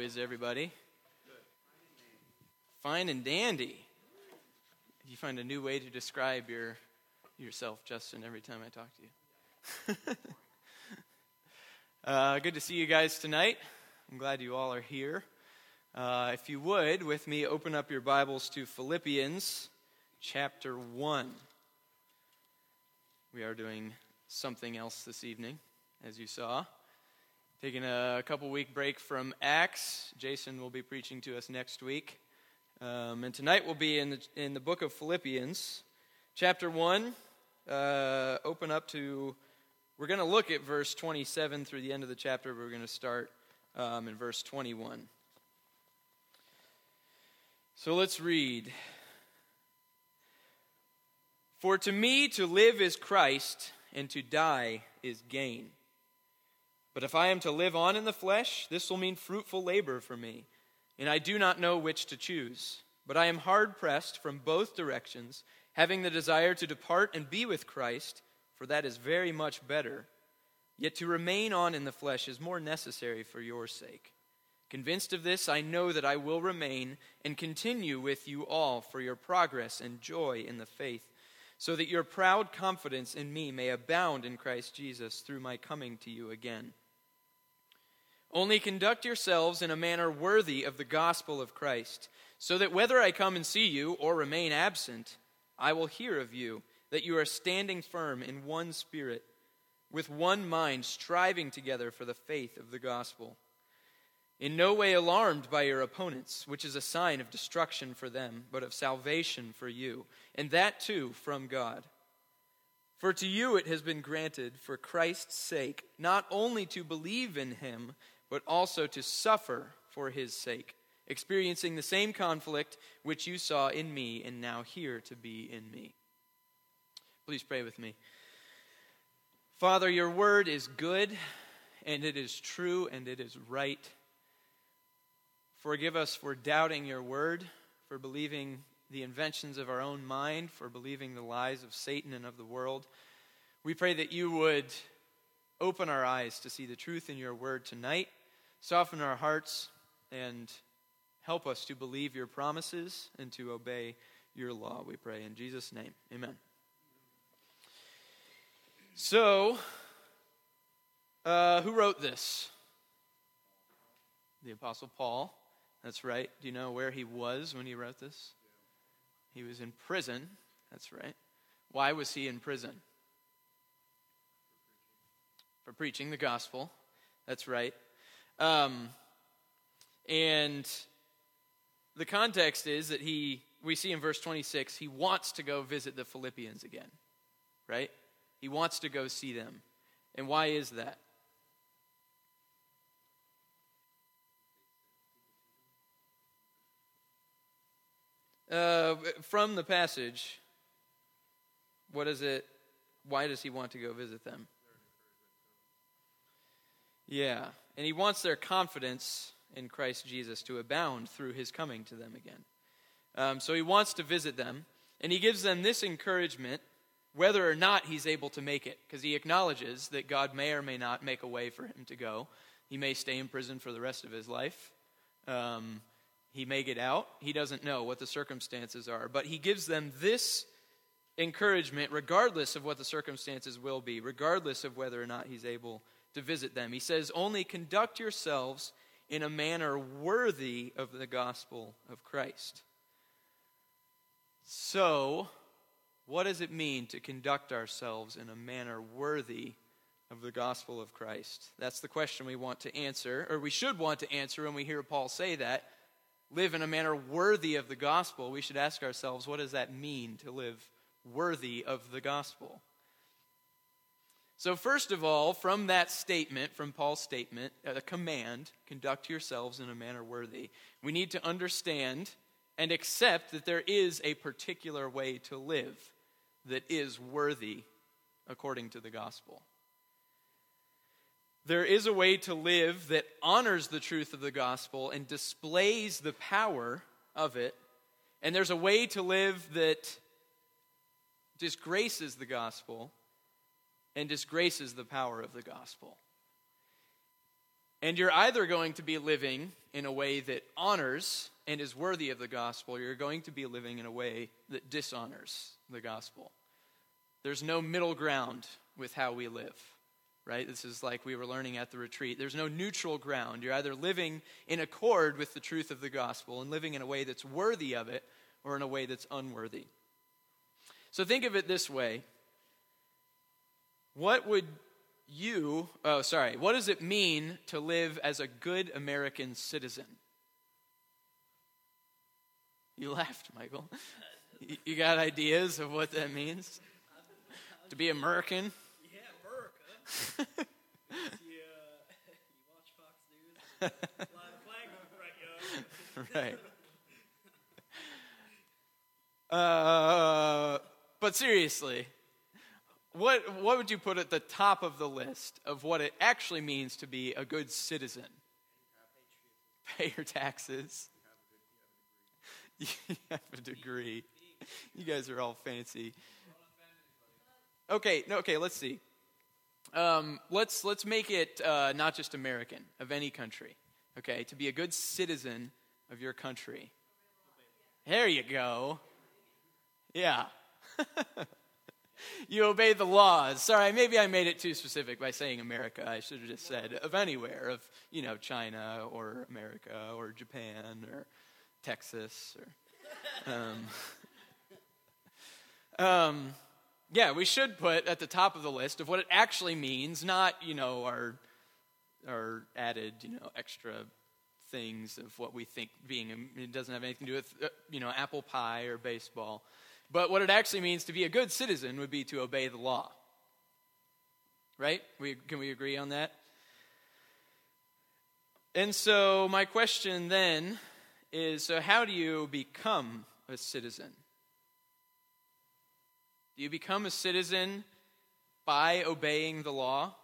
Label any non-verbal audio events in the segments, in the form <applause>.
is everybody? Fine and dandy. You find a new way to describe your yourself, Justin, every time I talk to you. <laughs> uh, good to see you guys tonight. I'm glad you all are here. Uh, if you would, with me, open up your Bibles to Philippians chapter 1. We are doing something else this evening, as you saw. Taking a couple week break from Acts. Jason will be preaching to us next week. Um, and tonight we'll be in the, in the book of Philippians, chapter 1. Uh, open up to, we're going to look at verse 27 through the end of the chapter. We're going to start um, in verse 21. So let's read. For to me to live is Christ, and to die is gain. But if I am to live on in the flesh, this will mean fruitful labor for me, and I do not know which to choose. But I am hard pressed from both directions, having the desire to depart and be with Christ, for that is very much better. Yet to remain on in the flesh is more necessary for your sake. Convinced of this, I know that I will remain and continue with you all for your progress and joy in the faith, so that your proud confidence in me may abound in Christ Jesus through my coming to you again. Only conduct yourselves in a manner worthy of the gospel of Christ, so that whether I come and see you or remain absent, I will hear of you that you are standing firm in one spirit, with one mind, striving together for the faith of the gospel. In no way alarmed by your opponents, which is a sign of destruction for them, but of salvation for you, and that too from God. For to you it has been granted, for Christ's sake, not only to believe in him, but also to suffer for his sake, experiencing the same conflict which you saw in me and now hear to be in me. Please pray with me. Father, your word is good, and it is true, and it is right. Forgive us for doubting your word, for believing the inventions of our own mind, for believing the lies of Satan and of the world. We pray that you would open our eyes to see the truth in your word tonight Soften our hearts and help us to believe your promises and to obey your law, we pray. In Jesus' name, amen. So, uh, who wrote this? The Apostle Paul. That's right. Do you know where he was when he wrote this? He was in prison. That's right. Why was he in prison? For preaching the gospel. That's right. Um, and the context is that he, we see in verse 26, he wants to go visit the Philippians again, right? He wants to go see them. And why is that? Uh, from the passage, what is it? Why does he want to go visit them? Yeah. And he wants their confidence in Christ Jesus to abound through his coming to them again. Um, so he wants to visit them, and he gives them this encouragement whether or not he's able to make it, because he acknowledges that God may or may not make a way for him to go. He may stay in prison for the rest of his life. Um, he may get out. He doesn't know what the circumstances are. But he gives them this encouragement, regardless of what the circumstances will be, regardless of whether or not he's able to visit them. He says, Only conduct yourselves in a manner worthy of the gospel of Christ. So, what does it mean to conduct ourselves in a manner worthy of the gospel of Christ? That's the question we want to answer, or we should want to answer when we hear Paul say that. Live in a manner worthy of the gospel. We should ask ourselves, what does that mean to live worthy of the gospel? So, first of all, from that statement, from Paul's statement, a uh, command, conduct yourselves in a manner worthy, we need to understand and accept that there is a particular way to live that is worthy according to the gospel. There is a way to live that honors the truth of the gospel and displays the power of it. And there's a way to live that disgraces the gospel and disgraces the power of the gospel. And you're either going to be living in a way that honors and is worthy of the gospel, you're going to be living in a way that dishonors the gospel. There's no middle ground with how we live, right? This is like we were learning at the retreat. There's no neutral ground. You're either living in accord with the truth of the gospel and living in a way that's worthy of it, or in a way that's unworthy. So think of it this way What would you, oh, sorry, what does it mean to live as a good American citizen? You laughed, Michael. You got ideas of what that means? To be American? Yeah, America. you, uh, you watch Fox News? <laughs> Flag right, right. Uh, but seriously, what, what would you put at the top of the list of what it actually means to be a good citizen? Pay your taxes. <laughs> You have a degree. You guys are all fancy. Okay, no, okay, let's see. Um, let's let's make it uh, not just American of any country. Okay, to be a good citizen of your country. There you go. Yeah. <laughs> <laughs> you obey the laws. Sorry, maybe I made it too specific by saying America. I should have just said of anywhere, of you know China or America or Japan or Texas or. Um, <laughs> um, yeah, we should put at the top of the list of what it actually means, not you know our our added you know extra things of what we think being. It doesn't have anything to do with uh, you know apple pie or baseball. But what it actually means to be a good citizen would be to obey the law. Right? We, can we agree on that? And so, my question then is so, how do you become a citizen? Do you become a citizen by obeying the law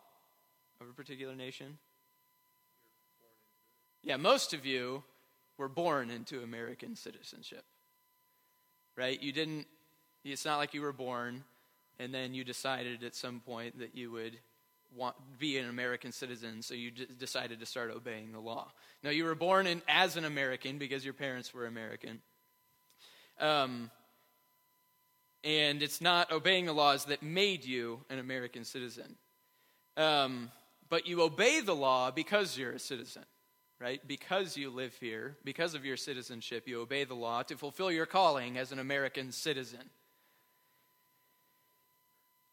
of a particular nation? Yeah, most of you were born into American citizenship. Right? You didn't it's not like you were born and then you decided at some point that you would want be an American citizen, so you d- decided to start obeying the law. No, you were born in, as an American because your parents were American. Um, and it's not obeying the laws that made you an American citizen. Um, but you obey the law because you're a citizen, right? Because you live here, because of your citizenship, you obey the law to fulfill your calling as an American citizen.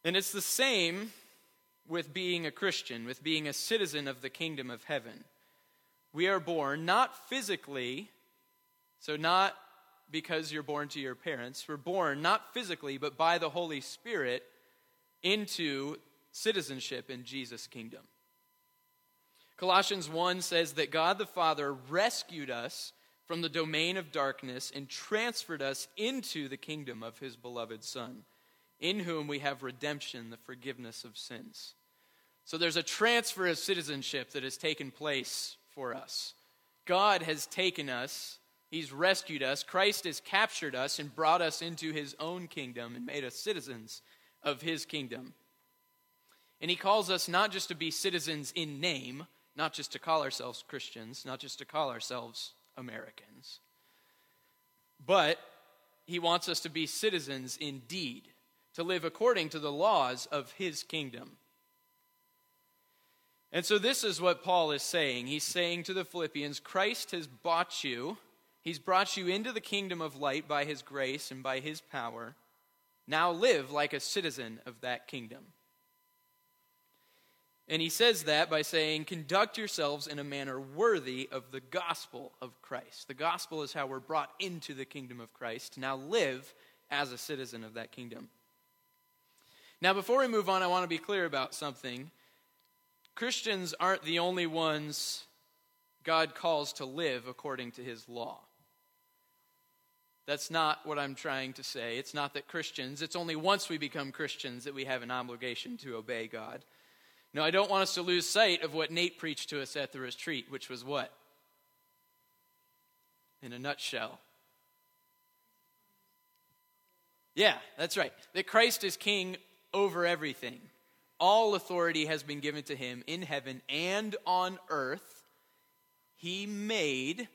And it's the same with being a Christian, with being a citizen of the kingdom of heaven. We are born not physically, so not because you're born to your parents. We're born not physically, but by the Holy Spirit into citizenship in Jesus' kingdom. Colossians 1 says that God the Father rescued us from the domain of darkness and transferred us into the kingdom of his beloved Son in whom we have redemption, the forgiveness of sins. So there's a transfer of citizenship that has taken place for us. God has taken us, He's rescued us, Christ has captured us and brought us into His own kingdom and made us citizens of His kingdom. And He calls us not just to be citizens in name, not just to call ourselves Christians, not just to call ourselves Americans, but He wants us to be citizens in deed to live according to the laws of his kingdom. And so, this is what Paul is saying. He's saying to the Philippians Christ has bought you, he's brought you into the kingdom of light by his grace and by his power. Now live like a citizen of that kingdom. And he says that by saying, Conduct yourselves in a manner worthy of the gospel of Christ. The gospel is how we're brought into the kingdom of Christ. Now live as a citizen of that kingdom. Now, before we move on, I want to be clear about something. Christians aren't the only ones God calls to live according to his law. That's not what I'm trying to say. It's not that Christians, it's only once we become Christians that we have an obligation to obey God. No, I don't want us to lose sight of what Nate preached to us at the retreat, which was what? In a nutshell. Yeah, that's right. That Christ is king over everything, all authority has been given to him in heaven and on earth. He made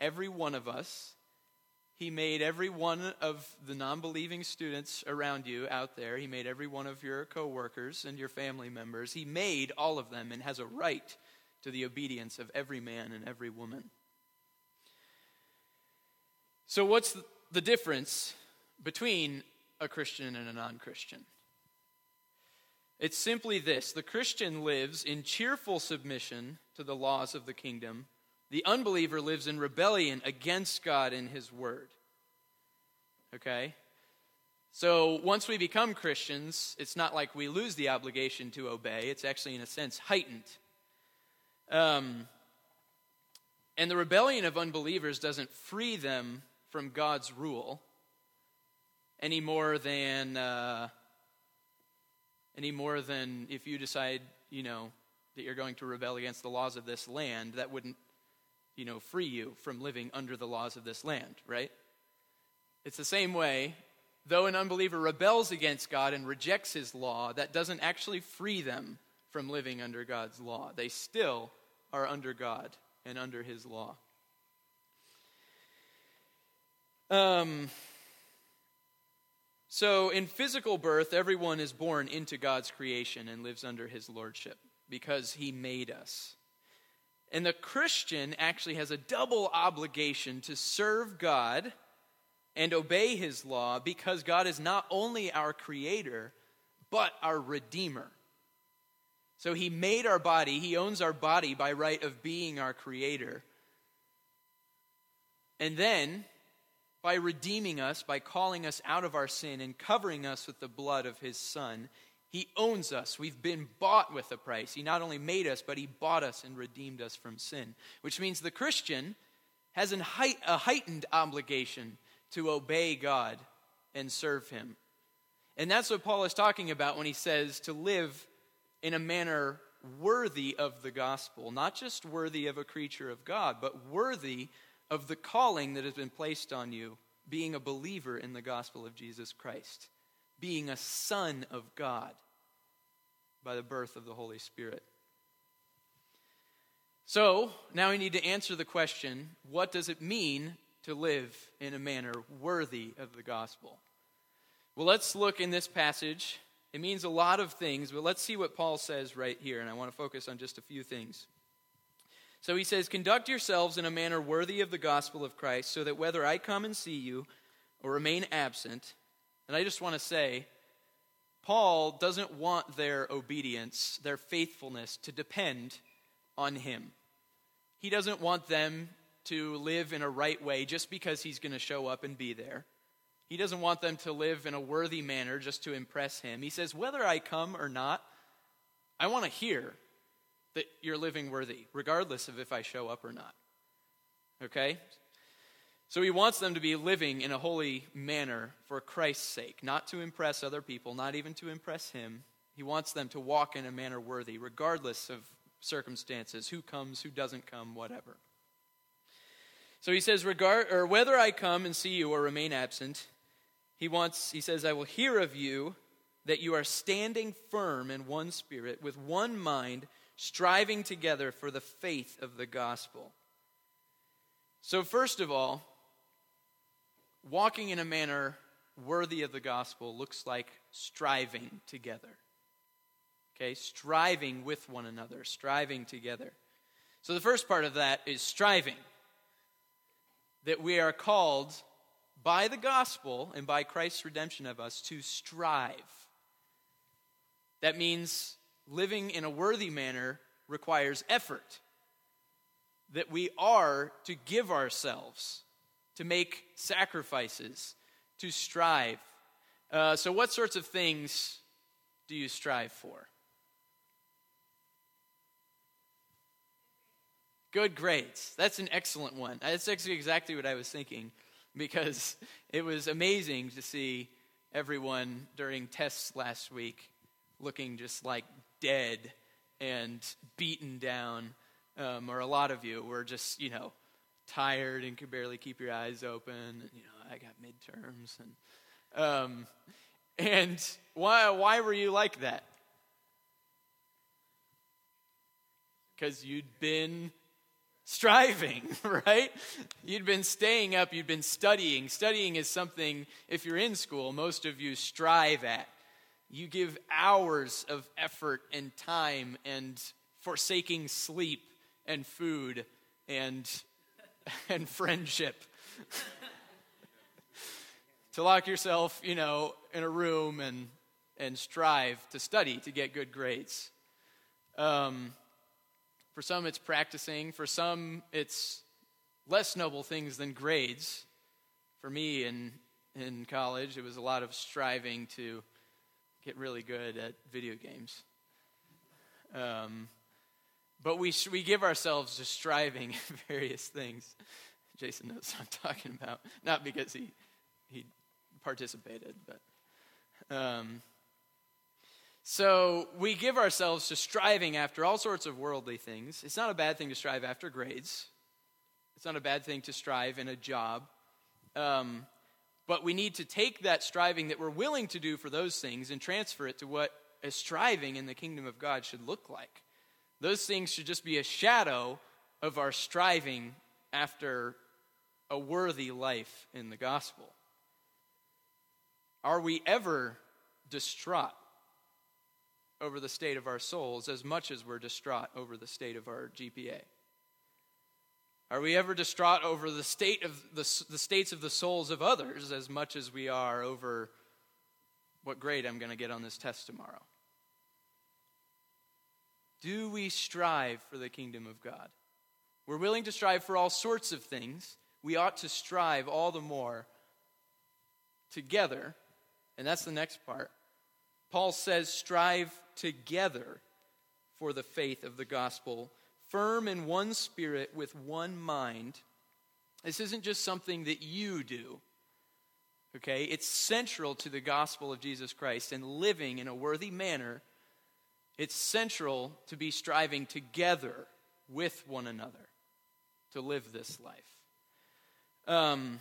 every one of us. He made every one of the non believing students around you out there. He made every one of your coworkers and your family members. He made all of them and has a right to the obedience of every man and every woman. So, what's the difference between a Christian and a non Christian? It's simply this the Christian lives in cheerful submission to the laws of the kingdom, the unbeliever lives in rebellion against God and his word. Okay? So once we become Christians, it's not like we lose the obligation to obey, it's actually, in a sense, heightened. Um, and the rebellion of unbelievers doesn't free them from God's rule any more than. Uh, any more than if you decide, you know, that you're going to rebel against the laws of this land, that wouldn't, you know, free you from living under the laws of this land, right? It's the same way. Though an unbeliever rebels against God and rejects his law, that doesn't actually free them from living under God's law. They still are under God and under his law. Um, so, in physical birth, everyone is born into God's creation and lives under his lordship because he made us. And the Christian actually has a double obligation to serve God and obey his law because God is not only our creator, but our redeemer. So he made our body, he owns our body by right of being our creator. And then by redeeming us, by calling us out of our sin and covering us with the blood of his Son. He owns us. We've been bought with a price. He not only made us, but he bought us and redeemed us from sin, which means the Christian has a heightened obligation to obey God and serve him. And that's what Paul is talking about when he says to live in a manner worthy of the gospel, not just worthy of a creature of God, but worthy of the calling that has been placed on you, being a believer in the gospel of Jesus Christ, being a son of God by the birth of the Holy Spirit. So, now we need to answer the question what does it mean to live in a manner worthy of the gospel? Well, let's look in this passage. It means a lot of things, but let's see what Paul says right here, and I want to focus on just a few things. So he says, Conduct yourselves in a manner worthy of the gospel of Christ, so that whether I come and see you or remain absent, and I just want to say, Paul doesn't want their obedience, their faithfulness, to depend on him. He doesn't want them to live in a right way just because he's going to show up and be there. He doesn't want them to live in a worthy manner just to impress him. He says, Whether I come or not, I want to hear that you're living worthy, regardless of if I show up or not. Okay? So he wants them to be living in a holy manner for Christ's sake, not to impress other people, not even to impress him. He wants them to walk in a manner worthy, regardless of circumstances, who comes, who doesn't come, whatever. So he says, regard or whether I come and see you or remain absent, he wants, he says, I will hear of you that you are standing firm in one spirit, with one mind, striving together for the faith of the gospel. So, first of all, walking in a manner worthy of the gospel looks like striving together. Okay, striving with one another, striving together. So, the first part of that is striving. That we are called by the gospel and by Christ's redemption of us to strive. That means living in a worthy manner requires effort. That we are to give ourselves, to make sacrifices, to strive. Uh, so, what sorts of things do you strive for? Good grades. That's an excellent one. That's actually exactly what I was thinking because it was amazing to see everyone during tests last week looking just like dead and beaten down, um, or a lot of you were just, you know, tired and could barely keep your eyes open. And, you know, I got midterms. And, um, and why, why were you like that? because you'd been striving, <laughs> right? You'd been staying up, you'd been studying. Studying is something, if you're in school, most of you strive at. You give hours of effort and time and forsaking sleep and food and, <laughs> and friendship <laughs> to lock yourself, you know, in a room and, and strive to study to get good grades. Um, for some, it's practicing. For some, it's less noble things than grades. For me in, in college, it was a lot of striving to get really good at video games. Um, but we, we give ourselves to striving <laughs> various things. Jason knows what I'm talking about. Not because he, he participated, but. Um, so we give ourselves to striving after all sorts of worldly things. It's not a bad thing to strive after grades, it's not a bad thing to strive in a job. Um, but we need to take that striving that we're willing to do for those things and transfer it to what a striving in the kingdom of God should look like. Those things should just be a shadow of our striving after a worthy life in the gospel. Are we ever distraught over the state of our souls as much as we're distraught over the state of our GPA? Are we ever distraught over the state of the, the states of the souls of others as much as we are over what grade I'm going to get on this test tomorrow? Do we strive for the kingdom of God? We're willing to strive for all sorts of things. We ought to strive all the more together. And that's the next part. Paul says, strive together for the faith of the gospel, firm in one spirit with one mind. This isn't just something that you do. Okay? It's central to the gospel of Jesus Christ and living in a worthy manner. It's central to be striving together with one another to live this life. Um,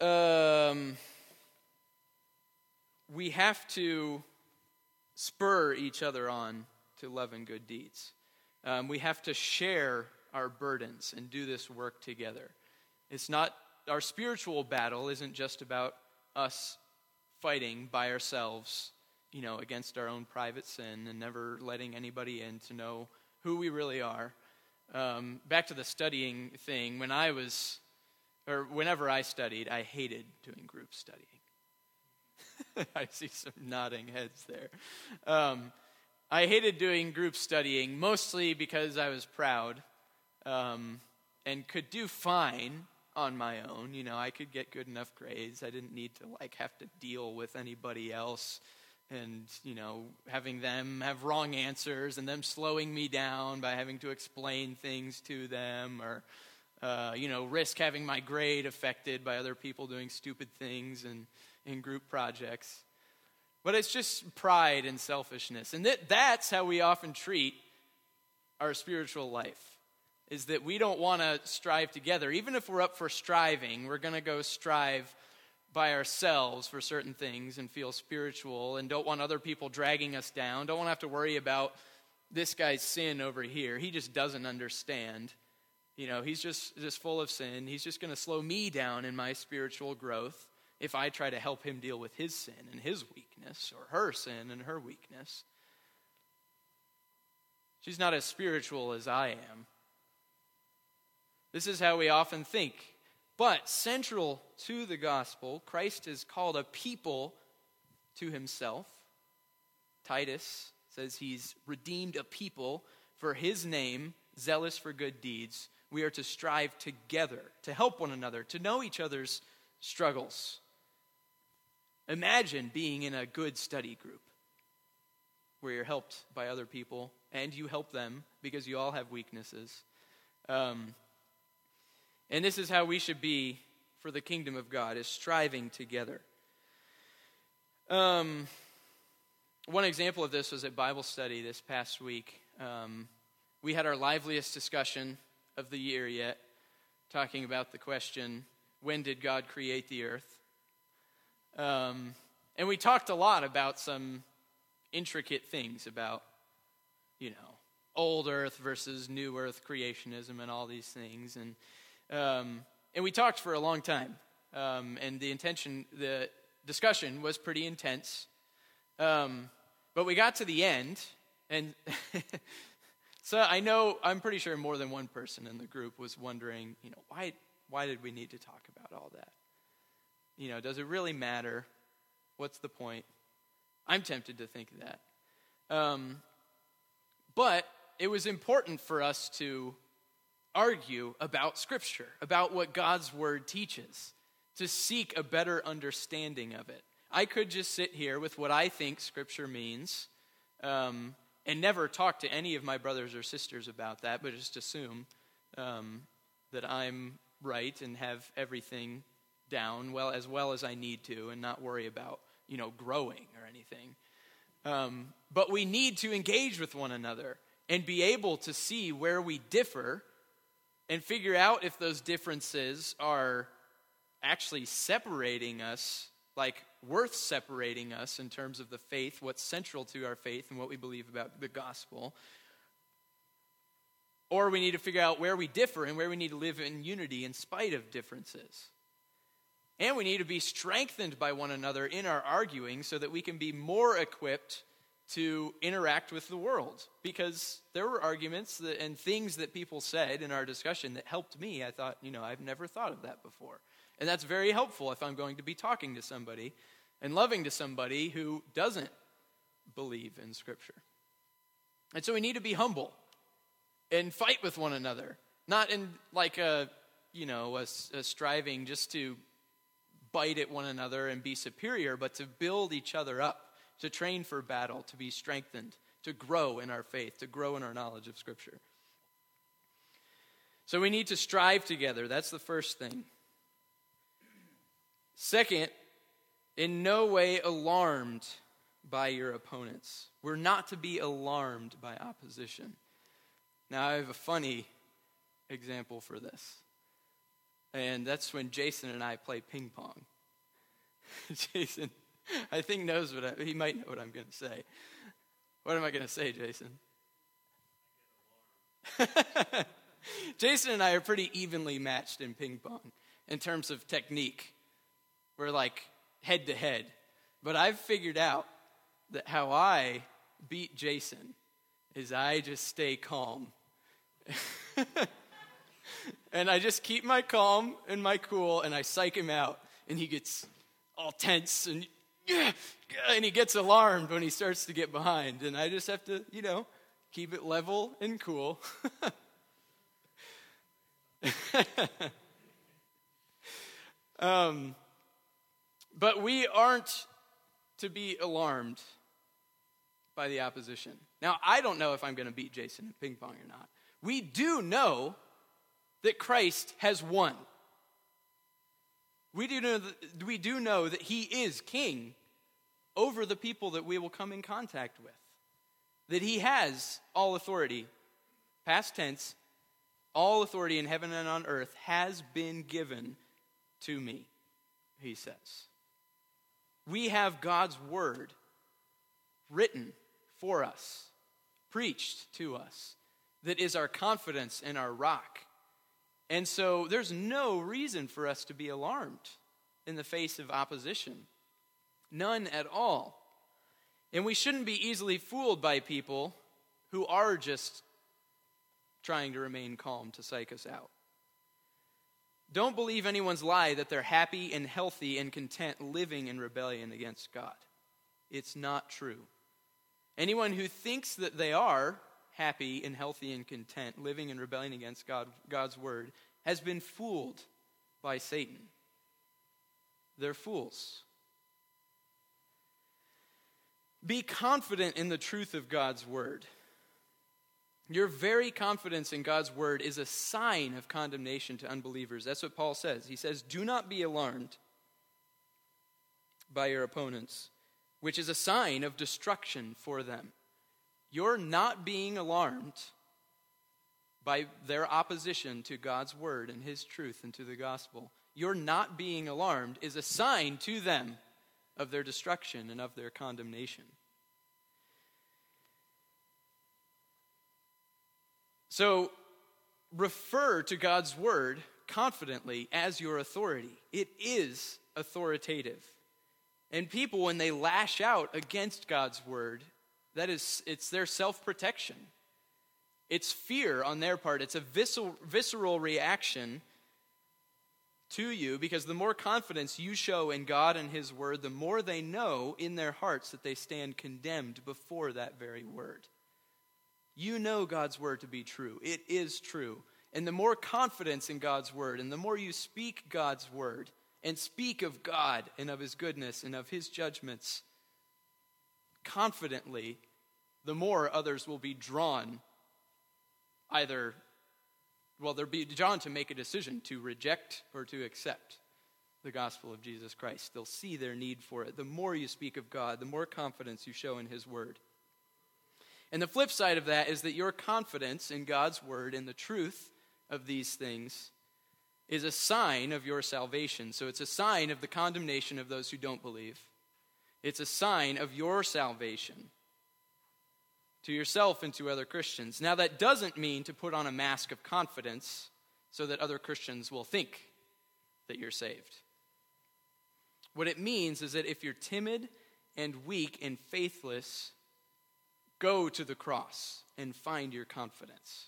um, we have to spur each other on to love and good deeds. Um, we have to share our burdens and do this work together. It's not, our spiritual battle isn't just about us fighting by ourselves, you know, against our own private sin and never letting anybody in to know who we really are. Um, back to the studying thing, when I was, or whenever I studied, I hated doing group studying. <laughs> I see some nodding heads there. Um, I hated doing group studying mostly because I was proud um, and could do fine on my own. You know, I could get good enough grades. I didn't need to like have to deal with anybody else and you know having them have wrong answers and them slowing me down by having to explain things to them or uh, you know risk having my grade affected by other people doing stupid things and in group projects. But it's just pride and selfishness. And that, that's how we often treat our spiritual life. Is that we don't want to strive together. Even if we're up for striving, we're going to go strive by ourselves for certain things and feel spiritual and don't want other people dragging us down. Don't want to have to worry about this guy's sin over here. He just doesn't understand. You know, he's just, just full of sin. He's just going to slow me down in my spiritual growth if I try to help him deal with his sin and his weakness, or her sin and her weakness. She's not as spiritual as I am. This is how we often think. But central to the gospel, Christ has called a people to himself. Titus says he's redeemed a people for his name, zealous for good deeds. We are to strive together to help one another, to know each other's struggles. Imagine being in a good study group where you're helped by other people and you help them because you all have weaknesses. Um, and this is how we should be for the kingdom of God, is striving together. Um, one example of this was at Bible study this past week. Um, we had our liveliest discussion of the year yet, talking about the question when did God create the earth? Um, and we talked a lot about some intricate things about you know, old earth versus new earth creationism and all these things. And, um, and we talked for a long time. Um, and the intention, the discussion was pretty intense. Um, but we got to the end, and <laughs> so I know, I'm pretty sure more than one person in the group was wondering, you know, why, why did we need to talk about all that? You know, does it really matter? What's the point? I'm tempted to think that. Um, but it was important for us to argue about Scripture, about what God's Word teaches, to seek a better understanding of it. I could just sit here with what I think Scripture means um, and never talk to any of my brothers or sisters about that, but just assume um, that I'm right and have everything down well as well as I need to, and not worry about you know growing or anything. Um, but we need to engage with one another and be able to see where we differ and figure out if those differences are actually separating us, like worth separating us in terms of the faith, what's central to our faith and what we believe about the gospel. Or we need to figure out where we differ and where we need to live in unity in spite of differences. And we need to be strengthened by one another in our arguing so that we can be more equipped to interact with the world because there were arguments that, and things that people said in our discussion that helped me. I thought, you know, I've never thought of that before. And that's very helpful if I'm going to be talking to somebody and loving to somebody who doesn't believe in Scripture. And so we need to be humble and fight with one another, not in like a, you know, a, a striving just to bite at one another and be superior, but to build each other up to train for battle, to be strengthened, to grow in our faith, to grow in our knowledge of Scripture. So we need to strive together. That's the first thing. Second, in no way alarmed by your opponents. We're not to be alarmed by opposition. Now, I have a funny example for this. And that's when Jason and I play ping pong. <laughs> Jason I think knows what I, he might know what I'm going to say. What am I going to say, Jason? <laughs> Jason and I are pretty evenly matched in ping pong in terms of technique. We're like head to head. But I've figured out that how I beat Jason is I just stay calm. <laughs> and I just keep my calm and my cool and I psych him out and he gets all tense and and he gets alarmed when he starts to get behind. And I just have to, you know, keep it level and cool. <laughs> um, but we aren't to be alarmed by the opposition. Now, I don't know if I'm going to beat Jason in ping pong or not. We do know that Christ has won. We do, know that, we do know that he is king over the people that we will come in contact with. That he has all authority, past tense, all authority in heaven and on earth has been given to me, he says. We have God's word written for us, preached to us, that is our confidence and our rock. And so there's no reason for us to be alarmed in the face of opposition. None at all. And we shouldn't be easily fooled by people who are just trying to remain calm to psych us out. Don't believe anyone's lie that they're happy and healthy and content living in rebellion against God. It's not true. Anyone who thinks that they are happy and healthy and content, living in rebellion against God, God's word, has been fooled by Satan. They're fools. Be confident in the truth of God's word. Your very confidence in God's word is a sign of condemnation to unbelievers. That's what Paul says. He says, Do not be alarmed by your opponents, which is a sign of destruction for them. You're not being alarmed by their opposition to God's word and his truth and to the gospel. Your not being alarmed is a sign to them of their destruction and of their condemnation. So refer to God's word confidently as your authority. It is authoritative. And people, when they lash out against God's word, that is, it's their self protection. It's fear on their part. It's a visceral, visceral reaction to you because the more confidence you show in God and His Word, the more they know in their hearts that they stand condemned before that very Word. You know God's Word to be true. It is true. And the more confidence in God's Word, and the more you speak God's Word, and speak of God and of His goodness and of His judgments confidently, the more others will be drawn either, well, they'll be drawn to make a decision to reject or to accept the gospel of Jesus Christ. They'll see their need for it. The more you speak of God, the more confidence you show in His Word. And the flip side of that is that your confidence in God's Word and the truth of these things is a sign of your salvation. So it's a sign of the condemnation of those who don't believe. It's a sign of your salvation to yourself and to other Christians. Now, that doesn't mean to put on a mask of confidence so that other Christians will think that you're saved. What it means is that if you're timid and weak and faithless, go to the cross and find your confidence.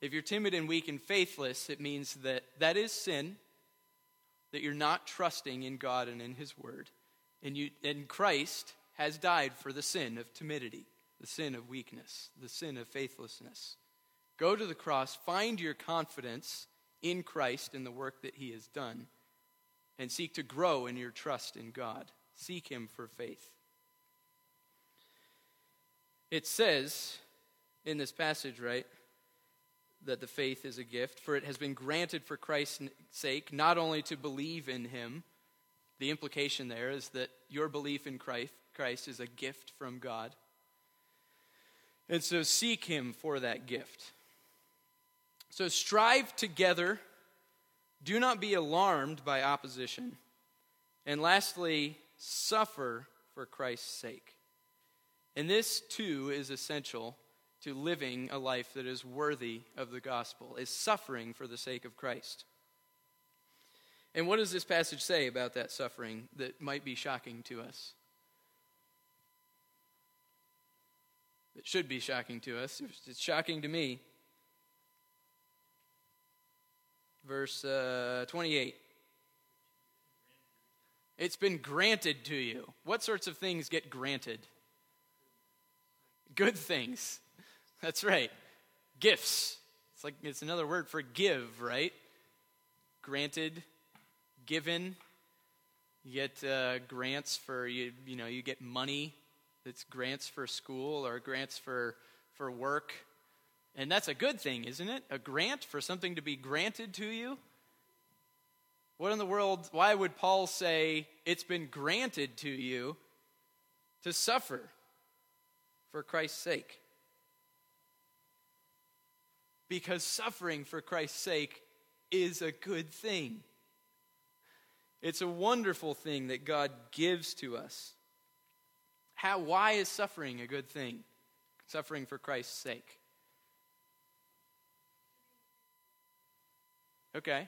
If you're timid and weak and faithless, it means that that is sin, that you're not trusting in God and in His Word. And, you, and Christ has died for the sin of timidity the sin of weakness, the sin of faithlessness. Go to the cross, find your confidence in Christ and the work that he has done, and seek to grow in your trust in God. Seek him for faith. It says in this passage, right, that the faith is a gift, for it has been granted for Christ's sake, not only to believe in him. The implication there is that your belief in Christ, Christ is a gift from God and so seek Him for that gift. So strive together. Do not be alarmed by opposition. And lastly, suffer for Christ's sake. And this, too, is essential to living a life that is worthy of the gospel, is suffering for the sake of Christ. And what does this passage say about that suffering that might be shocking to us? It should be shocking to us. It's shocking to me. Verse uh, 28. It's been granted to you. What sorts of things get granted? Good things. <laughs> That's right. Gifts. It's like it's another word for give, right? Granted, given. You get uh, grants for you. You know, you get money that's grants for school or grants for, for work. And that's a good thing, isn't it? A grant for something to be granted to you? What in the world, why would Paul say it's been granted to you to suffer for Christ's sake? Because suffering for Christ's sake is a good thing. It's a wonderful thing that God gives to us. How, why is suffering a good thing? Suffering for Christ's sake. Okay.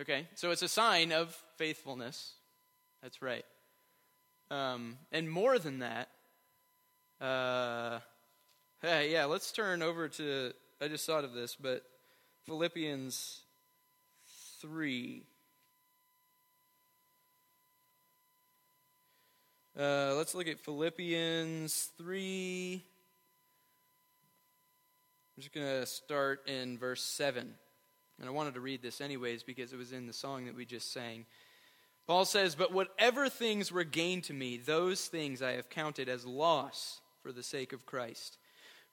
Okay, so it's a sign of faithfulness. That's right. Um, and more than that, uh, hey, yeah, let's turn over to, I just thought of this, but Philippians 3. Uh, let's look at Philippians 3. I'm just going to start in verse 7. And I wanted to read this anyways because it was in the song that we just sang. Paul says, But whatever things were gained to me, those things I have counted as loss for the sake of Christ.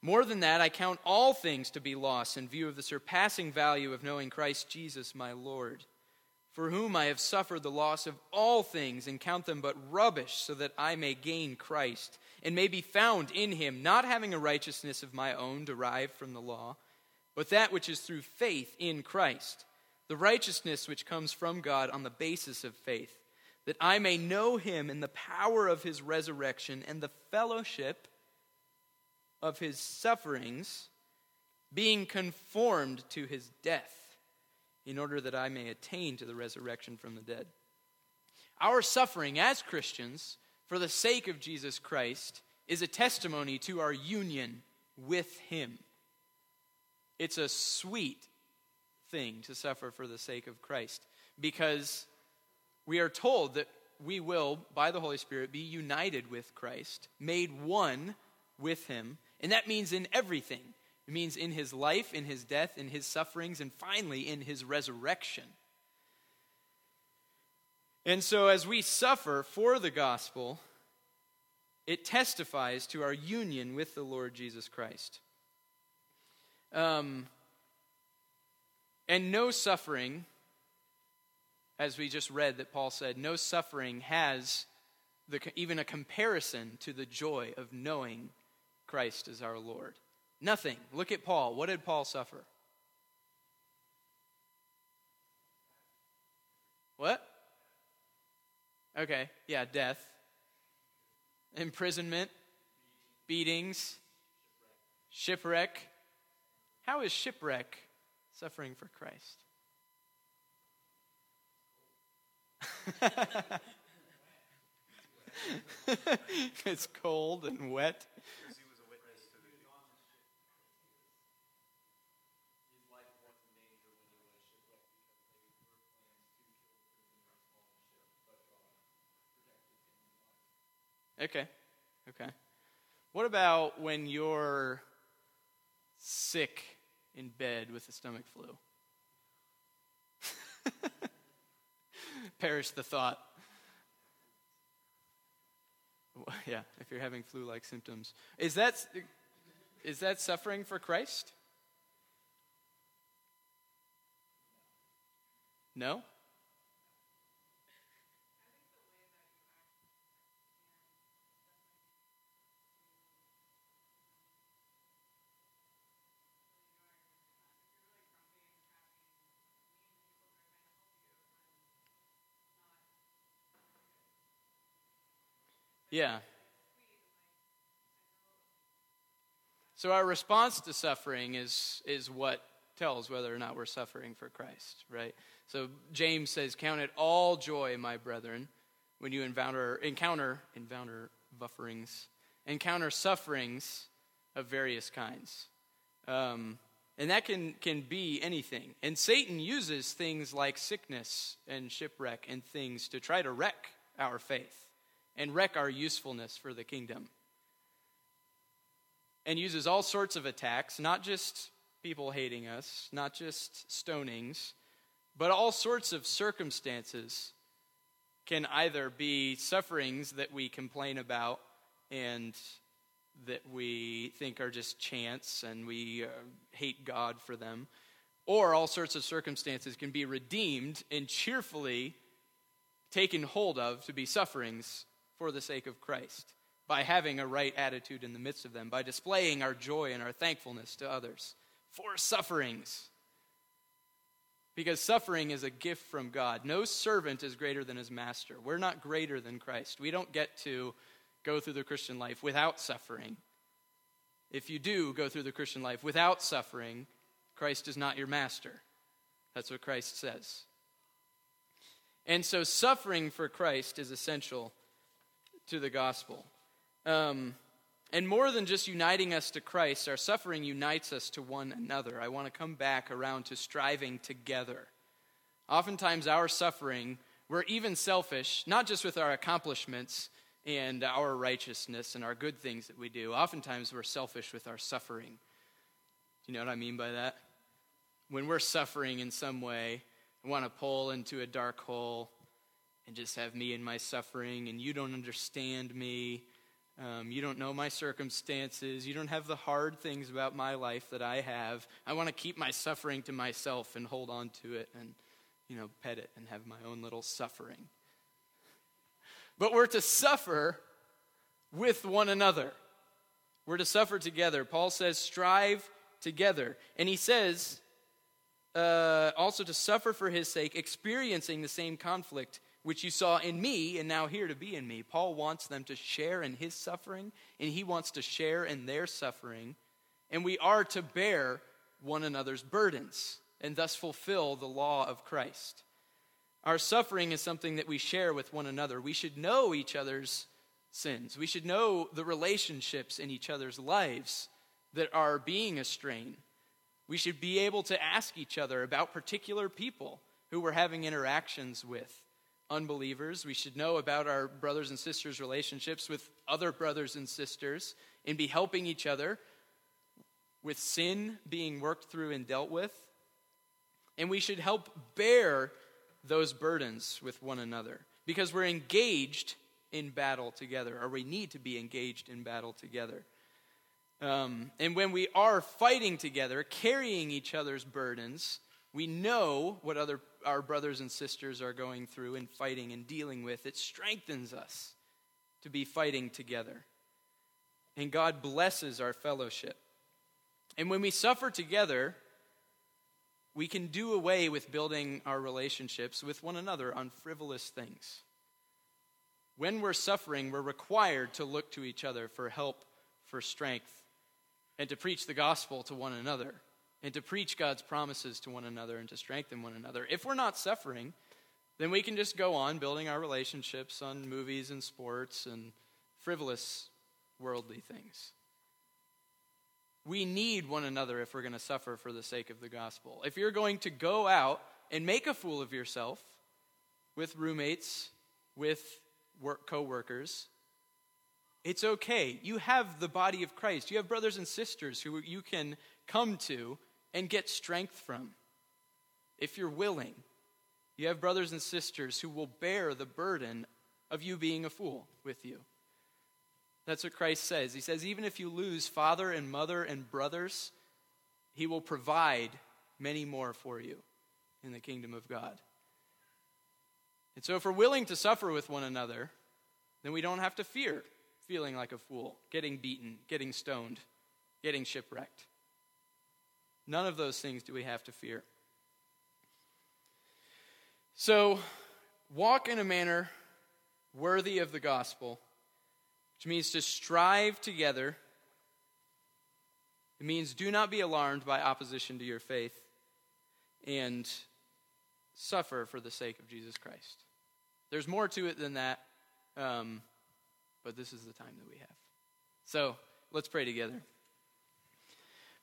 More than that, I count all things to be loss in view of the surpassing value of knowing Christ Jesus my Lord for whom I have suffered the loss of all things and count them but rubbish, so that I may gain Christ and may be found in him, not having a righteousness of my own derived from the law, but that which is through faith in Christ, the righteousness which comes from God on the basis of faith, that I may know him in the power of his resurrection and the fellowship of his sufferings, being conformed to his death, in order that I may attain to the resurrection from the dead. Our suffering as Christians, for the sake of Jesus Christ, is a testimony to our union with him. It's a sweet thing to suffer for the sake of Christ because we are told that we will, by the Holy Spirit, be united with Christ, made one with Him. And that means in everything. It means in His life, in His death, in His sufferings, and finally in His resurrection. And so, as we suffer for the gospel, it testifies to our union with the Lord Jesus Christ. Um, and no suffering as we just read that Paul said, no suffering has the, even a comparison to the joy of knowing Christ as our Lord. Nothing. Look at Paul. What did Paul suffer? What? Okay, yeah, death, imprisonment, beatings, shipwreck. How is shipwreck suffering for Christ? <laughs> it's cold and wet. Okay. Okay. What about when you're sick in bed with a stomach flu? <laughs> Perish the thought. <laughs> Yeah, if you're having flu like symptoms. Is that, is that suffering for Christ? No? Yeah. So our response to suffering is, is what tells whether or not we're suffering for Christ, right? So James says, Count it all joy, my brethren, when you encounter, encounter, encounter bufferings, encounter sufferings of various kinds. Um, and that can, can be anything. And Satan uses things like sickness and shipwreck and things to try to wreck our faith and wreck our usefulness for the kingdom. And uses all sorts of attacks, not just people hating us, not just stonings, but all sorts of circumstances can either be sufferings that we complain about and that we think are just chance and we uh, hate God for them, or all sorts of circumstances can be redeemed and cheerfully taken hold of to be sufferings for the sake of Christ, by having a right attitude in the midst of them, by displaying our joy and our thankfulness to others for sufferings. Because suffering is a gift from God. No servant is greater than his master. We're not greater than Christ. We don't get to go through the Christian life without suffering. If you do go through the Christian life without suffering, Christ is not your master. That's what Christ says. And so, suffering for Christ is essential to the gospel. Um, and more than just uniting us to Christ, our suffering unites us to one another. I want to come back around to striving together. Oftentimes, our suffering, we're even selfish, not just with our accomplishments and our righteousness and our good things that we do. Oftentimes, we're selfish with our suffering. Do you know what I mean by that? When we're suffering in some way, we want to pull into a dark hole and just have me and my suffering, and you don't understand me. Um, you don't know my circumstances. You don't have the hard things about my life that I have. I want to keep my suffering to myself and hold on to it and, you know, pet it and have my own little suffering. But we're to suffer with one another. We're to suffer together. Paul says, strive together. And he says, uh, also to suffer for his sake, experiencing the same conflict which you saw in me and now hear to be in me. Paul wants them to share in his suffering, and he wants to share in their suffering. And we are to bear one another's burdens and thus fulfill the law of Christ. Our suffering is something that we share with one another. We should know each other's sins. We should know the relationships in each other's lives that are being a strain. We should be able to ask each other about particular people who we're having interactions with. Unbelievers, we should know about our brothers and sisters' relationships with other brothers and sisters and be helping each other with sin being worked through and dealt with. And we should help bear those burdens with one another because we're engaged in battle together, or we need to be engaged in battle together. Um, and when we are fighting together, carrying each other's burdens, we know what other our brothers and sisters are going through and fighting and dealing with. It strengthens us to be fighting together. And God blesses our fellowship. And when we suffer together, we can do away with building our relationships with one another on frivolous things. When we're suffering, we're required to look to each other for help, for strength, and to preach the gospel to one another, and to preach God's promises to one another, and to strengthen one another. If we're not suffering, then we can just go on building our relationships on movies and sports and frivolous worldly things. We need one another if we're going to suffer for the sake of the gospel. If you're going to go out and make a fool of yourself with roommates, with work co-workers, it's okay. You have the body of Christ. You have brothers and sisters who you can come to and get strength from if you're willing. You have brothers and sisters who will bear the burden of you being a fool with you. That's what Christ says. He says, even if you lose father and mother and brothers, he will provide many more for you in the kingdom of God. And so, if we're willing to suffer with one another, then we don't have to fear feeling like a fool, getting beaten, getting stoned, getting shipwrecked. None of those things do we have to fear. So, walk in a manner worthy of the gospel which means to strive together. It means do not be alarmed by opposition to your faith and suffer for the sake of Jesus Christ. There's more to it than that, um, but this is the time that we have. So let's pray together.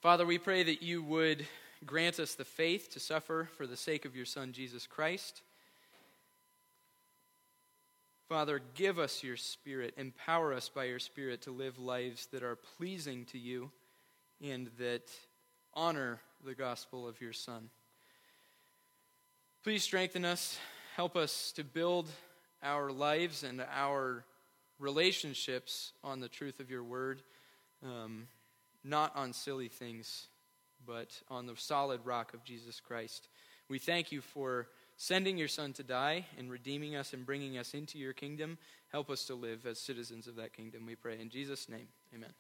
Father, we pray that you would grant us the faith to suffer for the sake of your Son, Jesus Christ. Father, give us your Spirit. Empower us by your Spirit to live lives that are pleasing to you and that honor the gospel of your Son. Please strengthen us. Help us to build our lives and our relationships on the truth of your word, um, not on silly things, but on the solid rock of Jesus Christ. We thank you for sending your Son to die and redeeming us and bringing us into your kingdom. Help us to live as citizens of that kingdom, we pray. In Jesus' name, amen.